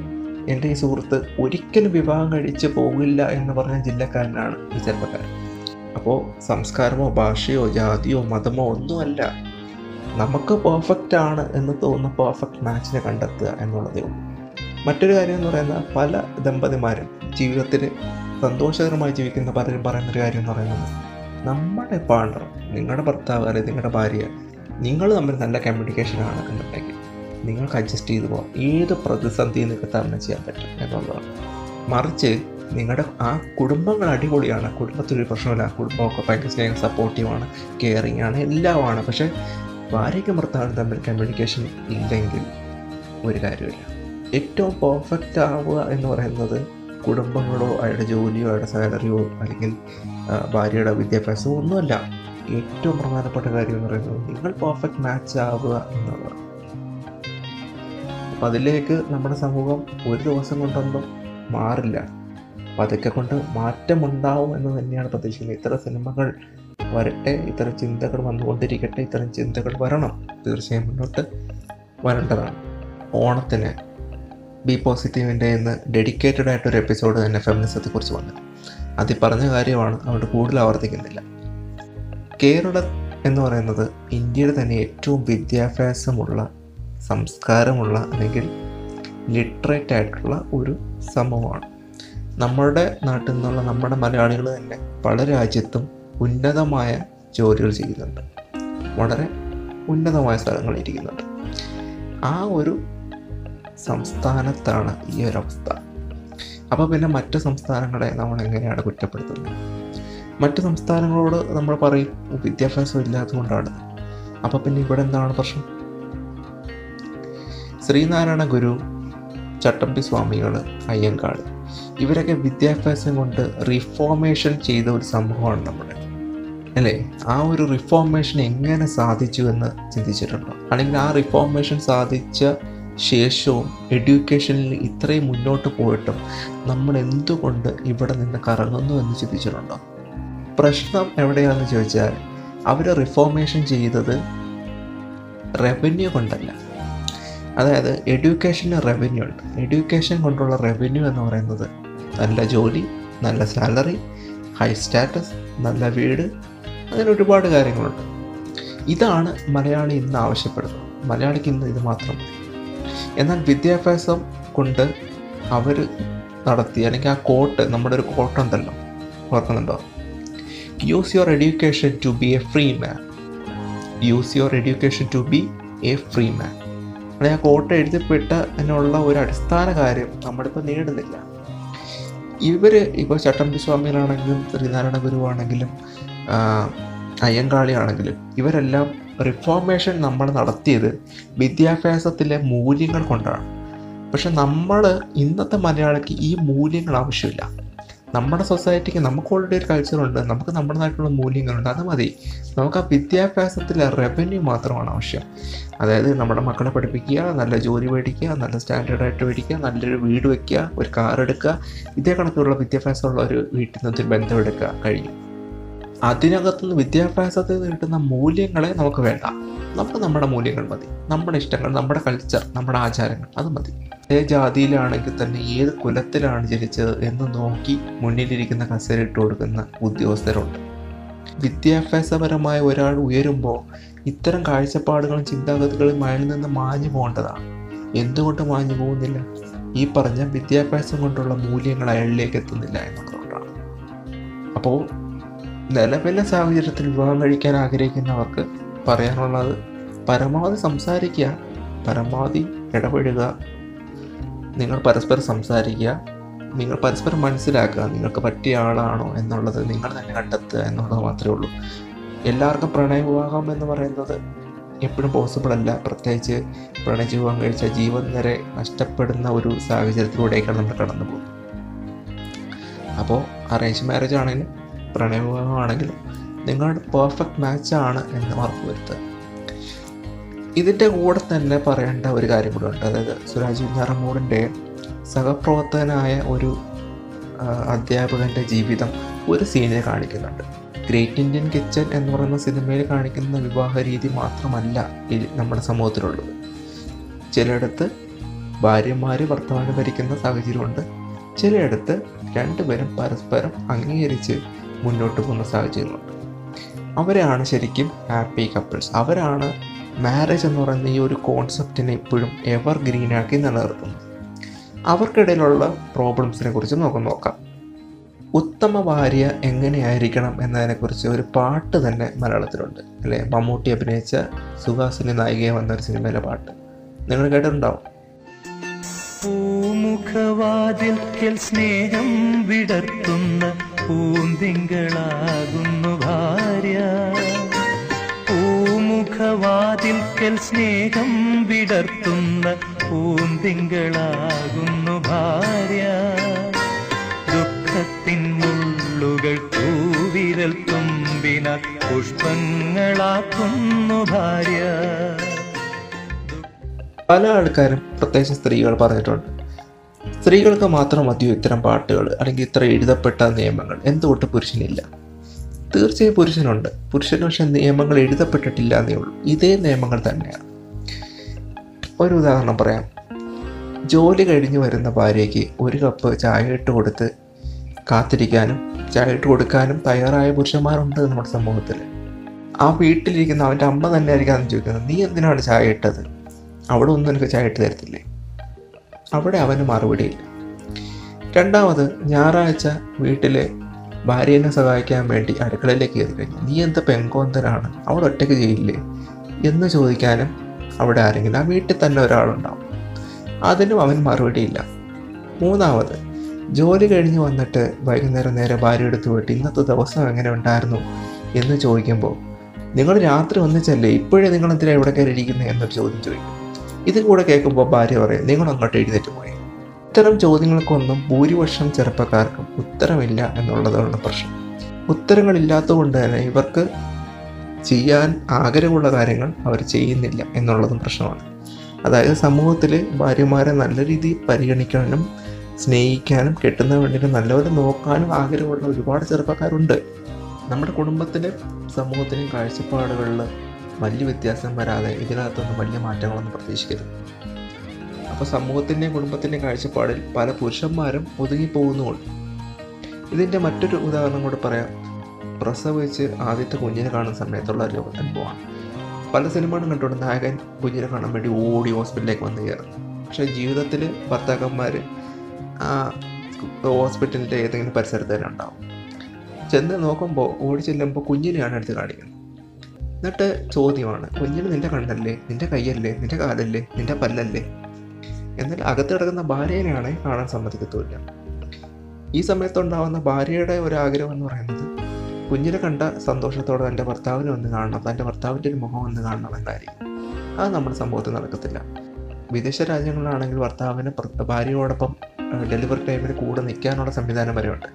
എന്റെ ഈ സുഹൃത്ത് ഒരിക്കലും വിവാഹം കഴിച്ച് പോകില്ല എന്ന് പറഞ്ഞ ജില്ലക്കാരനാണ് ഈ ചെറുപ്പക്കാരൻ. അപ്പോൾ സംസ്കാരമോ ഭാഷയോ ജാതിയോ മതമോ ഒന്നുമല്ല. നമുക്ക് പെർഫെക്റ്റ് ആണ് എന്ന് തോന്നുന്ന പെർഫെക്റ്റ് മാച്ചിനെ കണ്ടെത്തുക എന്നുള്ളതേ ഉള്ളൂ. മറ്റൊരു കാര്യം എന്ന് പറയുന്നത് പല ദമ്പതിമാരും ജീവിതത്തിൽ സന്തോഷകരമായി ജീവിക്കുന്ന പലരും പറയുന്നൊരു കാര്യം എന്ന് പറയുന്നത് നമ്മുടെ പാർട്ണർ നിങ്ങളുടെ ഭർത്താവ് അല്ലെങ്കിൽ നിങ്ങളുടെ ഭാര്യ നിങ്ങൾ തമ്മിൽ നല്ല കമ്മ്യൂണിക്കേഷൻ ആണ് എന്നുണ്ടെങ്കിൽ നിങ്ങൾക്ക് അഡ്ജസ്റ്റ് ചെയ്തു പോകാം ഏത് പ്രതിസന്ധിയിൽ നിങ്ങൾക്ക് തരണം ചെയ്യാൻ പറ്റും എന്നുള്ളതാണ്. മറിച്ച് നിങ്ങളുടെ ആ കുടുംബങ്ങൾ അടിപൊളിയാണ്. കുടുംബത്തിലൊരു പ്രശ്നമില്ല. കുടുംബമൊക്കെ ഭയങ്കര സ്നേഹം സപ്പോർട്ടീവാണ് കെയറിങ് ആണ് എല്ലാമാണ്. പക്ഷേ ഭാര്യയ്ക്കും ഭർത്താവിനും തമ്മിൽ കമ്മ്യൂണിക്കേഷൻ ഇല്ലെങ്കിൽ ഒരു കാര്യമില്ല ഏറ്റവും പെർഫെക്റ്റ് ആവുക എന്ന് പറയുന്നത് കുടുംബങ്ങളോ അയാളുടെ ജോലിയോ അയാളുടെ സാലറിയോ അല്ലെങ്കിൽ ഭാര്യയുടെ വിദ്യാഭ്യാസമോ ഒന്നുമല്ല. ഏറ്റവും പ്രധാനപ്പെട്ട കാര്യം എന്ന് പറയുന്നത് നിങ്ങൾ പെർഫെക്റ്റ് മാച്ച് ആവുക എന്നുള്ളതാണ്. അപ്പം അതിലേക്ക് നമ്മുടെ സമൂഹം ഒരു ദിവസം കൊണ്ടൊന്നും മാറില്ല. അപ്പം അതൊക്കെ കൊണ്ട് മാറ്റമുണ്ടാവും എന്ന് തന്നെയാണ് പ്രതീക്ഷിക്കുന്നത്. ഇത്ര സിനിമകൾ വരട്ടെ. ഇത്തരം ചിന്തകൾ വന്നുകൊണ്ടിരിക്കട്ടെ. ഇത്തരം ചിന്തകൾ വരണം. തീർച്ചയായും മുന്നോട്ട് വരേണ്ടതാണ്. ഓണത്തിന് ബി പോസിറ്റീവിന്റെ ഇന്ന് ഡെഡിക്കേറ്റഡ് ആയിട്ടൊരു എപ്പിസോഡ് തന്നെ ഫെമിനിസത്തെക്കുറിച്ച് വന്നു. അതിൽ പറഞ്ഞ കാര്യമാണ് അവിടെ കൂടുതൽ ആവർത്തിക്കുന്നില്ല. കേരളം എന്ന് പറയുന്നത് ഇന്ത്യയുടെ തന്നെ ഏറ്റവും വിദ്യാഭ്യാസമുള്ള സംസ്കാരമുള്ള അല്ലെങ്കിൽ ലിറ്ററേറ്റ് ആയിട്ടുള്ള ഒരു സമൂഹമാണ്. നമ്മുടെ നാട്ടിൽ നിന്നുള്ള നമ്മുടെ മലയാളികൾ തന്നെ പല രാജ്യത്തും ഉന്നതമായ ജോലികൾ ചെയ്യുന്നുണ്ട്. വളരെ ഉന്നതമായ സ്ഥലങ്ങളിൽ ഇരിക്കുന്നുണ്ട്. ആ ഒരു സംസ്ഥാനത്താണ് ഈ ഒരു അവസ്ഥ അപ്പോൾ പിന്നെ മറ്റ് സംസ്ഥാനങ്ങളെ നമ്മൾ എങ്ങനെയാണ് കുറ്റപ്പെടുത്തുന്നത്? മറ്റ് സംസ്ഥാനങ്ങളോട് നമ്മൾ പറയും വിദ്യാഭ്യാസം ഇല്ലാത്തതുകൊണ്ടാണ് അപ്പോൾ പിന്നെ ഇവിടെ എന്താണ് പ്രശ്നം? ശ്രീനാരായണ ഗുരു ചട്ടമ്പി സ്വാമികൾ അയ്യങ്കാട് ഇവരൊക്കെ വിദ്യാഭ്യാസം കൊണ്ട് റിഫോർമേഷൻ ചെയ്ത ഒരു സംഭവമാണ് നമ്മുടെ. അല്ലേ? ആ ഒരു റിഫോർമേഷൻ എങ്ങനെ സാധിച്ചു എന്ന് ചിന്തിച്ചിട്ടുണ്ടോ? അല്ലെങ്കിൽ ആ റിഫോർമേഷൻ സാധിച്ച ശേഷവും എഡ്യൂക്കേഷനിൽ ഇത്രയും മുന്നോട്ട് പോയിട്ടും നമ്മൾ എന്തുകൊണ്ട് ഇവിടെ നിന്ന് കറങ്ങുന്നു എന്ന് ചിന്തിച്ചിട്ടുണ്ടോ? പ്രശ്നം എവിടെയാണെന്ന് ചോദിച്ചാൽ അവർ റിഫോർമേഷൻ ചെയ്തത് റവന്യൂ കൊണ്ടല്ല. അതായത് എഡ്യൂക്കേഷന് റവന്യൂ ഉണ്ട്. എഡ്യൂക്കേഷൻ കൊണ്ടുള്ള റവന്യൂ എന്ന് പറയുന്നത് നല്ല ജോലി നല്ല സാലറി ഹൈ സ്റ്റാറ്റസ് നല്ല വീട് അങ്ങനെ ഒരുപാട് കാര്യങ്ങളുണ്ട്. ഇതാണ് മലയാളി ഇന്ന് ആവശ്യപ്പെടുന്നത്. മലയാളിക്ക് ഇന്ന് ഇത് മാത്രം മതി. എന്നാൽ വിദ്യാഭ്യാസം കൊണ്ട് അവർ നടത്തി അല്ലെങ്കിൽ ആ കോട്ട് നമ്മുടെ ഒരു കോട്ടുണ്ടല്ലോ ഓർക്കുന്നുണ്ടോ? Use your education to be a free man use your education to be a free man അല്ലെങ്കിൽ ആ കോട്ട എഴുതപ്പെട്ട എന്നുള്ള ഒരു അടിസ്ഥാന കാര്യം നമ്മളിപ്പോൾ നേടുന്നില്ല. ഇവർ ഇപ്പോൾ ചട്ടമ്പി സ്വാമികളാണെങ്കിലും ശ്രീനാരായണ ഗുരുവാണെങ്കിലും അയ്യങ്കാളിയാണെങ്കിലും ഇവരെല്ലാം റിഫോർമേഷൻ നമ്മൾ നടത്തിയത് വിദ്യാഭ്യാസത്തിലെ മൂല്യങ്ങൾ കൊണ്ടാണ്. പക്ഷെ നമ്മൾ ഇന്നത്തെ മലയാളിക്ക് ഈ മൂല്യങ്ങൾ ആവശ്യമില്ല. നമ്മുടെ സൊസൈറ്റിക്ക് നമുക്ക് ഓൾറെഡി ഒരു കൾച്ചറുണ്ട് നമുക്ക് നമ്മുടെ നാട്ടിലുള്ള മൂല്യങ്ങളുണ്ട് അത് മതി. നമുക്ക് ആ വിദ്യാഭ്യാസത്തിലെ റവന്യൂ മാത്രമാണ് ആവശ്യം. അതായത് നമ്മുടെ മക്കളെ പഠിപ്പിക്കുക നല്ല ജോലി മേടിക്കുക നല്ല സ്റ്റാൻഡേർഡായിട്ട് മേടിക്കുക നല്ലൊരു വീട് വയ്ക്കുക ഒരു കാർ എടുക്കുക ഇതേ കണക്കുള്ള വിദ്യാഭ്യാസമുള്ള ഒരു വീട്ടിൽ നിന്ന് ഒരു ബന്ധം കഴിഞ്ഞു. അതിനകത്തുനിന്ന് വിദ്യാഭ്യാസത്തിൽ നിന്ന് കിട്ടുന്ന മൂല്യങ്ങളെ നമുക്ക് വേണ്ട. നമുക്ക് നമ്മുടെ മൂല്യങ്ങൾ മതി. നമ്മുടെ ഇഷ്ടങ്ങൾ നമ്മുടെ കൾച്ചർ നമ്മുടെ ആചാരങ്ങൾ അത് മതി. ഏത് ജാതിയിലാണെങ്കിൽ തന്നെ ഏത് കുലത്തിലാണ് ജനിച്ചത് എന്ന് നോക്കി മുന്നിലിരിക്കുന്ന കസേര ഇട്ട് കൊടുക്കുന്ന ഉദ്യോഗസ്ഥരുണ്ട്. വിദ്യാഭ്യാസപരമായ ഒരാൾ ഉയരുമ്പോൾ ഇത്തരം കാഴ്ചപ്പാടുകളും ചിന്താഗതികളും അയാളിൽ നിന്ന് മാഞ്ഞു പോകേണ്ടതാണ്. എന്തുകൊണ്ട് മാഞ്ഞു പോകുന്നില്ല? ഈ പറഞ്ഞ വിദ്യാഭ്യാസം കൊണ്ടുള്ള മൂല്യങ്ങൾ അയാളിലേക്ക് എത്തുന്നില്ല എന്നുള്ളതുകൊണ്ടാണ്. അപ്പോൾ നിലവിലെ സാഹചര്യത്തിൽ വിവാഹം കഴിക്കാൻ ആഗ്രഹിക്കുന്നവർക്ക് പറയാനുള്ളത് പരമാവധി സംസാരിക്കുക പരമാവധി ഇടപെടുക നിങ്ങൾ പരസ്പരം സംസാരിക്കുക നിങ്ങൾ പരസ്പരം മനസ്സിലാക്കുക നിങ്ങൾക്ക് പറ്റിയ ആളാണോ എന്നുള്ളത് നിങ്ങൾ തന്നെ കണ്ടെത്തുക എന്നുള്ളത് മാത്രമേ ഉള്ളൂ. എല്ലാവർക്കും പ്രണയ വിവാഹം എന്ന് പറയുന്നത് എപ്പോഴും പോസിബിൾ അല്ല. പ്രത്യേകിച്ച് വിവാഹം കഴിച്ച ജീവൻ വരെ നഷ്ടപ്പെടുന്ന ഒരു സാഹചര്യത്തിലൂടെയൊക്കെയാണ് നമ്മൾ കടന്നു പോകുന്നത് അപ്പോൾ അറേഞ്ച് മാരേജ് ആണെങ്കിലും പ്രണയവിവാഹമാണെങ്കിലും നിങ്ങളുടെ പെർഫെക്റ്റ് മാച്ചാണ് എന്ന് ഉറപ്പ് വരുത്തുക. ഇതിന്റെ കൂടെ തന്നെ പറയേണ്ട ഒരു കാര്യം കൂടെ ഉണ്ട്. അതായത് സുരാജ് വെഞ്ഞാറമൂടിന്റെ സഹപ്രവർത്തകനായ ഒരു അധ്യാപകന്റെ ജീവിതം ഒരു സീനിൽ കാണിക്കുന്നുണ്ട്. ഗ്രേറ്റ് ഇന്ത്യൻ കിച്ചൺ എന്ന് പറയുന്ന സിനിമയിൽ കാണിക്കുന്ന വിവാഹ രീതി മാത്രമല്ല നമ്മുടെ സമൂഹത്തിലുള്ളത്. ചിലയിടത്ത് ഭാര്യമാർ ഭർത്താവിനെ ഭരിക്കുന്ന സാഹചര്യമുണ്ട്. ചിലയിടത്ത് രണ്ടുപേരും പരസ്പരം അംഗീകരിച്ച് മുന്നോട്ട് പോകുന്ന സാഹചര്യങ്ങളുണ്ട് അവരാണ് ശരിക്കും ഹാപ്പി കപ്പിൾസ് അവരാണ് മാരേജ് എന്ന് പറയുന്ന ഈ ഒരു കോൺസെപ്റ്റിനെ ഇപ്പോഴും എവർ ഗ്രീനാക്കി നിലനിർത്തുന്നത്. അവർക്കിടയിലുള്ള പ്രോബ്ലംസിനെ കുറിച്ച് നമുക്ക് നോക്കാം. ഉത്തമ ഭാര്യ എങ്ങനെയായിരിക്കണം എന്നതിനെക്കുറിച്ച് ഒരു പാട്ട് തന്നെ മലയാളത്തിലുണ്ട്. അല്ലേ? മമ്മൂട്ടി അഭിനയിച്ച സുഹാസിനി നായികയെ വന്ന ഒരു സിനിമയിലെ പാട്ട്. നിങ്ങൾ കേട്ടിട്ടുണ്ടാവും സ്നേഹം വിടർത്തുന്ന പൂന്തിങ്കളാകുന്നു ഭാര്യ. പൂമുഖവാതിൽക്കൽ സ്നേഹം വിടർത്തുന്ന പൂന്തിങ്കളാകുന്നു ഭാര്യ. ദുഃഖത്തിൻ മുള്ളുകൾ തൂവിരൽ തുമ്പിന പുഷ്പങ്ങളാക്കുന്നു ഭാര്യ. പല ആൾക്കാരും പ്രത്യേകിച്ച് സ്ത്രീകൾ പറഞ്ഞിട്ടുണ്ട്. സ്ത്രീകൾക്ക് മാത്രം മതിയോ ഇത്തരം പാട്ടുകൾ? അല്ലെങ്കിൽ ഇത്ര എഴുതപ്പെട്ട നിയമങ്ങൾ? എന്തുകൊണ്ട് പുരുഷനില്ല? തീർച്ചയായും പുരുഷനുണ്ട്. പുരുഷന് പക്ഷെ നിയമങ്ങൾ എഴുതപ്പെട്ടിട്ടില്ല എന്നേ ഉള്ളൂ. ഇതേ നിയമങ്ങൾ തന്നെയാണ്. ഒരു ഉദാഹരണം പറയാം. ജോലി കഴിഞ്ഞു വരുന്ന ഭാര്യയ്ക്ക് ഒരു കപ്പ് ചായ ഇട്ട് കൊടുത്ത് കാത്തിരിക്കാനും ചായ ഇട്ട് കൊടുക്കാനും തയ്യാറായ പുരുഷന്മാരുണ്ട് നമ്മുടെ സമൂഹത്തിൽ ആ വീട്ടിലിരിക്കുന്ന അവന്റെ അമ്മ തന്നെ ആയിരിക്കും ചോദിക്കുന്നത് നീ എന്തിനാണ് ചായ ഇട്ടത്? അവിടെ ഒന്നും എനിക്ക് ചായ ഇട്ട് തരത്തില്ലേ? അവിടെ അവന് മറുപടിയില്ല. രണ്ടാമത് ഞായറാഴ്ച വീട്ടിലെ ഭാര്യനെ സഹായിക്കാൻ വേണ്ടി അടുക്കളയിലേക്ക് കയറി കഴിഞ്ഞു. നീ എന്താ പെങ്കോന്തരാണ് അവിടെ ഒറ്റയ്ക്ക് ചെയ്യില്ലേ എന്ന് ചോദിക്കാനും അവിടെ ആരെങ്കിലും ആ വീട്ടിൽ തന്നെ ഒരാളുണ്ടാവും. അതിനും അവൻ മറുപടിയില്ല. മൂന്നാമത് ജോലി കഴിഞ്ഞ് വന്നിട്ട് വൈകുന്നേരം നേരെ ഭാര്യ എടുത്ത് പോയിട്ട് ഇന്നത്തെ ദിവസം എങ്ങനെ ഉണ്ടായിരുന്നു? എന്ന് ചോദിക്കുമ്പോൾ നിങ്ങൾ രാത്രി ഒന്നിച്ചല്ലേ? ഇപ്പോഴേ നിങ്ങൾ എന്തിനാണ് ഇവിടെ കയറി ഇരിക്കുന്നത് എന്നൊരു ചോദ്യം ചോദിക്കും. ഇത് കൂടെ കേൾക്കുമ്പോൾ ഭാര്യ പറയും നിങ്ങൾ അങ്ങോട്ട് എഴുന്നേറ്റ് പോയി. ഇത്തരം ചോദ്യങ്ങൾക്കൊന്നും ഭൂരിപക്ഷം ചെറുപ്പക്കാർക്കും ഉത്തരമില്ല എന്നുള്ളതാണ് പ്രശ്നം. ഉത്തരങ്ങളില്ലാത്തതുകൊണ്ട് തന്നെ ഇവർക്ക് ചെയ്യാൻ ആഗ്രഹമുള്ള കാര്യങ്ങൾ അവർ ചെയ്യുന്നില്ല എന്നുള്ളതും പ്രശ്നമാണ്. അതായത് സമൂഹത്തിൽ ഭാര്യമാരെ നല്ല രീതിയിൽ പരിഗണിക്കാനും സ്നേഹിക്കാനും കെട്ടുന്ന വേണ്ടിയിട്ട് നല്ലപോലെ നോക്കാനും ആഗ്രഹമുള്ള ഒരുപാട് ചെറുപ്പക്കാരുണ്ട്. നമ്മുടെ കുടുംബത്തിലെ സമൂഹത്തിന്റെയും കാഴ്ചപ്പാടുകളിൽ വലിയ വ്യത്യാസം വരാതെ ഇതിനകത്തൊന്നും വലിയ മാറ്റങ്ങളൊന്നും പ്രതീക്ഷിക്കരുത്. അപ്പോൾ സമൂഹത്തിന്റെയും കുടുംബത്തിന്റെയും കാഴ്ചപ്പാടിൽ പല പുരുഷന്മാരും ഒതുങ്ങിപ്പോകുന്നുമുണ്ട് ഇതിന്റെ മറ്റൊരു ഉദാഹരണം കൂടെ പറയാം. പ്രസവിച്ച് ആദ്യത്തെ കുഞ്ഞിനെ കാണുന്ന സമയത്തുള്ള ഒരു അനുഭവമാണ്. പല സിനിമകളും കണ്ടുകൊണ്ട് നായകൻ കുഞ്ഞിനെ കാണാൻ വേണ്ടി ഓടി ഹോസ്പിറ്റലിലേക്ക് വന്ന് കയറുന്നു പക്ഷേ ജീവിതത്തിൽ ഭർത്താക്കന്മാർ ആ ഹോസ്പിറ്റലിന്റെ ഏതെങ്കിലും പരിസരത്ത് തന്നെ ഉണ്ടാവും. ചെന്ന് നോക്കുമ്പോൾ ഓടി ചെല്ലുമ്പോൾ കുഞ്ഞിനെയാണ് എടുത്ത് കാണിക്കുന്നത്. എന്നിട്ട് ചോദ്യമാണ് കുഞ്ഞിന് നിന്റെ കണ്ണല്ലേ? നിന്റെ കൈയല്ലേ നിന്റെ കാലല്ലേ? നിന്റെ പല്ലല്ലേ? എന്നാൽ അകത്ത് കിടക്കുന്ന ഭാര്യനെയാണ് കാണാൻ സമ്മതിക്കത്തുമില്ല. ഈ സമയത്തുണ്ടാവുന്ന ഭാര്യയുടെ ഒരു ആഗ്രഹം എന്ന് പറയുന്നത് കുഞ്ഞിനെ കണ്ട സന്തോഷത്തോടെ തന്റെ ഭർത്താവിനെ ഒന്ന് കാണണം തന്റെ ഭർത്താവിന്റെ ഒരു മുഖം ഒന്ന് കാണണം എന്നായിരിക്കും. അത് നമ്മുടെ സംഭവത്തിൽ നടക്കത്തില്ല. വിദേശ രാജ്യങ്ങളിലാണെങ്കിൽ ഭർത്താവിന് ഭാര്യയോടൊപ്പം ഡെലിവറി ടൈമിൽ കൂടെ നിൽക്കാനുള്ള സംവിധാനം വരെയുണ്ട്.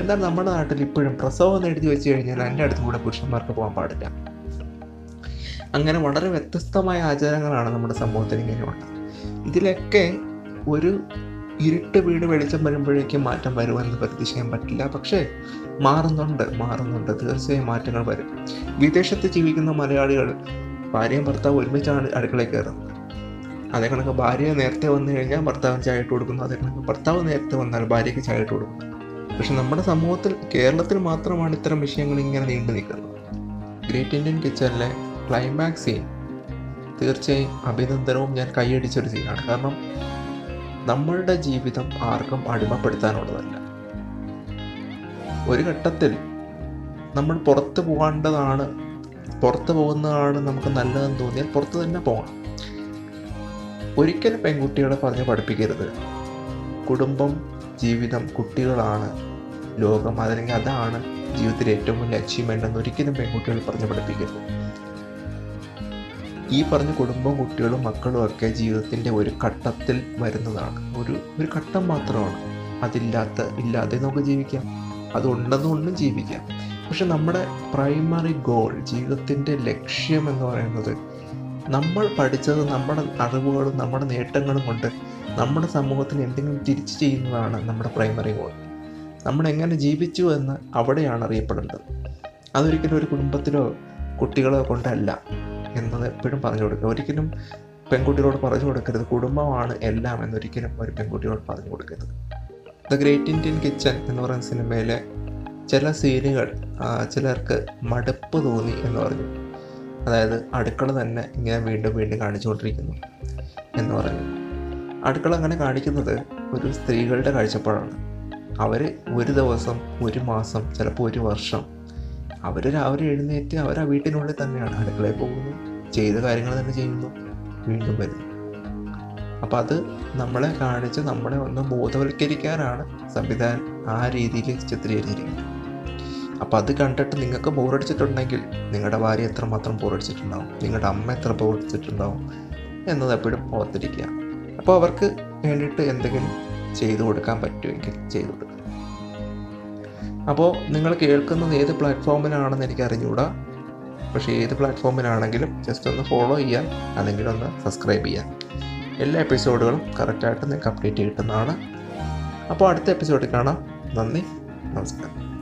എന്നാൽ നമ്മുടെ നാട്ടിൽ ഇപ്പോഴും പ്രസവം എന്ന് എഴുതി വെച്ച് കഴിഞ്ഞാൽ എന്റെ അടുത്ത് കൂടെ പുരുഷന്മാർക്ക് പോകാൻ പാടില്ല. അങ്ങനെ വളരെ വ്യത്യസ്തമായ ആചാരങ്ങളാണ് നമ്മുടെ സമൂഹത്തിൽ ഇങ്ങനെയുള്ളത് ഇതിലൊക്കെ ഒരു ഇരുട്ട് വീട് വെളിച്ചം വരുമ്പോഴേക്കും മാറ്റം വരുമെന്ന് പ്രതീക്ഷിക്കാൻ പറ്റില്ല. പക്ഷേ മാറുന്നുണ്ട് മാറുന്നുണ്ട്. തീർച്ചയായും മാറ്റങ്ങൾ വരും. വിദേശത്ത് ജീവിക്കുന്ന മലയാളികൾ ഭാര്യയും ഭർത്താവ് ഒരുമിച്ചാണ് അടുക്കളയിൽ കയറുന്നത്. അതേ കണക്ക് ഭാര്യ നേരത്തെ വന്നു കഴിഞ്ഞാൽ ഭർത്താവിന് ചായ ഇട്ട് കൊടുക്കുന്നു. അതേ കണക്ക് ഭർത്താവ് നേരത്തെ വന്നാൽ ഭാര്യയ്ക്ക് ചായ ഇട്ട് കൊടുക്കുന്നു. പക്ഷെ നമ്മുടെ സമൂഹത്തിൽ കേരളത്തിൽ മാത്രമാണ് ഇത്തരം വിഷയങ്ങൾ ഇങ്ങനെ നീണ്ടു നിൽക്കുന്നത് ഗ്രേറ്റ് ഇന്ത്യൻ കിച്ചണിലെ ക്ലൈമാക്സ് സീൻ തീർച്ചയായും അഭിനന്ദനവും ഞാൻ കൈയടിച്ചൊരു സീനാണ് കാരണം നമ്മളുടെ ജീവിതം ആർക്കും അടിമപ്പെടുത്താനുള്ളതല്ല. ഒരു ഘട്ടത്തിൽ നമ്മൾ പുറത്ത് പോകേണ്ടതാണ് പുറത്ത് പോകുന്നതാണ് നമുക്ക് നല്ലതെന്ന് തോന്നിയാൽ പുറത്ത് തന്നെ പോകണം. ഒരിക്കലും പെൺകുട്ടികളെ പറഞ്ഞ് പഠിപ്പിക്കരുത്. കുടുംബം ജീവിതം കുട്ടികളാണ്. ലോകം അതല്ലെങ്കിൽ അതാണ് ജീവിതത്തിലെ ഏറ്റവും വലിയ അച്ചീവ്മെന്റ് എന്ന് ഒരിക്കലും പെൺകുട്ടികൾ പറഞ്ഞ് പഠിപ്പിക്കരുത്. ഈ പറഞ്ഞ കുടുംബവും കുട്ടികളും മക്കളും ഒക്കെ ജീവിതത്തിന്റെ ഒരു ഘട്ടത്തിൽ വരുന്നതാണ്. ഒരു ഒരു ഘട്ടം മാത്രമാണ്. അതില്ലാത്ത ഇല്ലാതെ നമുക്ക് ജീവിക്കാം. അതുണ്ടെന്നുകൊണ്ടും ജീവിക്കാം. പക്ഷെ നമ്മുടെ പ്രൈമറി ഗോൾ ജീവിതത്തിന്റെ ലക്ഷ്യം എന്ന് പറയുന്നത് നമ്മൾ പഠിച്ചത് നമ്മുടെ അറിവുകളും നമ്മുടെ നേട്ടങ്ങളും കൊണ്ട് നമ്മുടെ സമൂഹത്തിന് എന്തെങ്കിലും തിരിച്ചു ചെയ്യുന്നതാണ് നമ്മുടെ പ്രൈമറി ഗോൾ നമ്മൾ എങ്ങനെ ജീവിച്ചു എന്ന് അവിടെയാണ് അറിയപ്പെടേണ്ടത്. അതൊരിക്കലും ഒരു കുടുംബത്തിലോ കുട്ടികളോ കൊണ്ടല്ല. എന്നത് എപ്പോഴും പറഞ്ഞു കൊടുക്കുക. ഒരിക്കലും പെൺകുട്ടികളോട് പറഞ്ഞു കൊടുക്കരുത്. കുടുംബമാണ് എല്ലാം എന്നൊരിക്കലും ഒരു പെൺകുട്ടിയോട് പറഞ്ഞു കൊടുക്കരുത്. ദ ഗ്രേറ്റ് ഇന്ത്യൻ കിച്ചൺ എന്ന് പറയുന്ന സിനിമയിലെ ചില സീനുകൾ ചിലർക്ക് മടുപ്പ് തോന്നി എന്ന് പറഞ്ഞു. അതായത് അടുക്കള തന്നെ ഇങ്ങനെ വീണ്ടും വീണ്ടും കാണിച്ചുകൊണ്ടിരിക്കുന്നു എന്ന് പറഞ്ഞു. അടുക്കള അങ്ങനെ കാണിക്കുന്നത് ഒരു സ്ത്രീകളുടെ കാഴ്ചപ്പാടാണ്. അവർ ഒരു ദിവസം ഒരു മാസം ചിലപ്പോൾ ഒരു വർഷം അവർ രാവിലെ എഴുന്നേറ്റ് അവർ ആ വീട്ടിനുള്ളിൽ തന്നെയാണ് അടുക്കളയിൽ പോകുന്നു. ചെയ്ത കാര്യങ്ങൾ തന്നെ ചെയ്യുന്നു. വീണ്ടും വരുന്നു അപ്പം അത് നമ്മളെ കാണിച്ച് നമ്മളെ ഒന്ന് ബോധവൽക്കരിക്കാനാണ് സംവിധാനം ആ രീതിയിൽ ചിത്രീകരിച്ചിരിക്കുന്നത് അപ്പോൾ അത് കണ്ടിട്ട് നിങ്ങൾക്ക് ബോറടിച്ചിട്ടുണ്ടെങ്കിൽ നിങ്ങളുടെ ഭാര്യ എത്രമാത്രം ബോറടിച്ചിട്ടുണ്ടാവും? നിങ്ങളുടെ അമ്മ എത്ര ബോറടിച്ചിട്ടുണ്ടാവും? എന്നത് എപ്പോഴും ഓർത്തിരിക്കുക. അപ്പോൾ അവർക്ക് വേണ്ടിയിട്ട് എന്തെങ്കിലും ചെയ്തു കൊടുക്കാൻ പറ്റുമെങ്കിൽ ചെയ്തു കൊടുക്കുക. അപ്പോൾ നിങ്ങൾ കേൾക്കുന്നത് ഏത് പ്ലാറ്റ്ഫോമിലാണെന്ന് എനിക്ക് അറിഞ്ഞുകൂടാ പക്ഷേ ഏത് പ്ലാറ്റ്ഫോമിലാണെങ്കിലും ജസ്റ്റ് ഒന്ന് ഫോളോ ചെയ്യാൻ അല്ലെങ്കിൽ ഒന്ന് സബ്സ്ക്രൈബ് ചെയ്യാൻ. എല്ലാ എപ്പിസോഡുകളും കറക്റ്റായിട്ട് നിങ്ങൾക്ക് അപ്ഡേറ്റ് കിട്ടുന്നതാണ്. അപ്പോൾ അടുത്ത എപ്പിസോഡിൽ കാണാം. നന്ദി. നമസ്കാരം.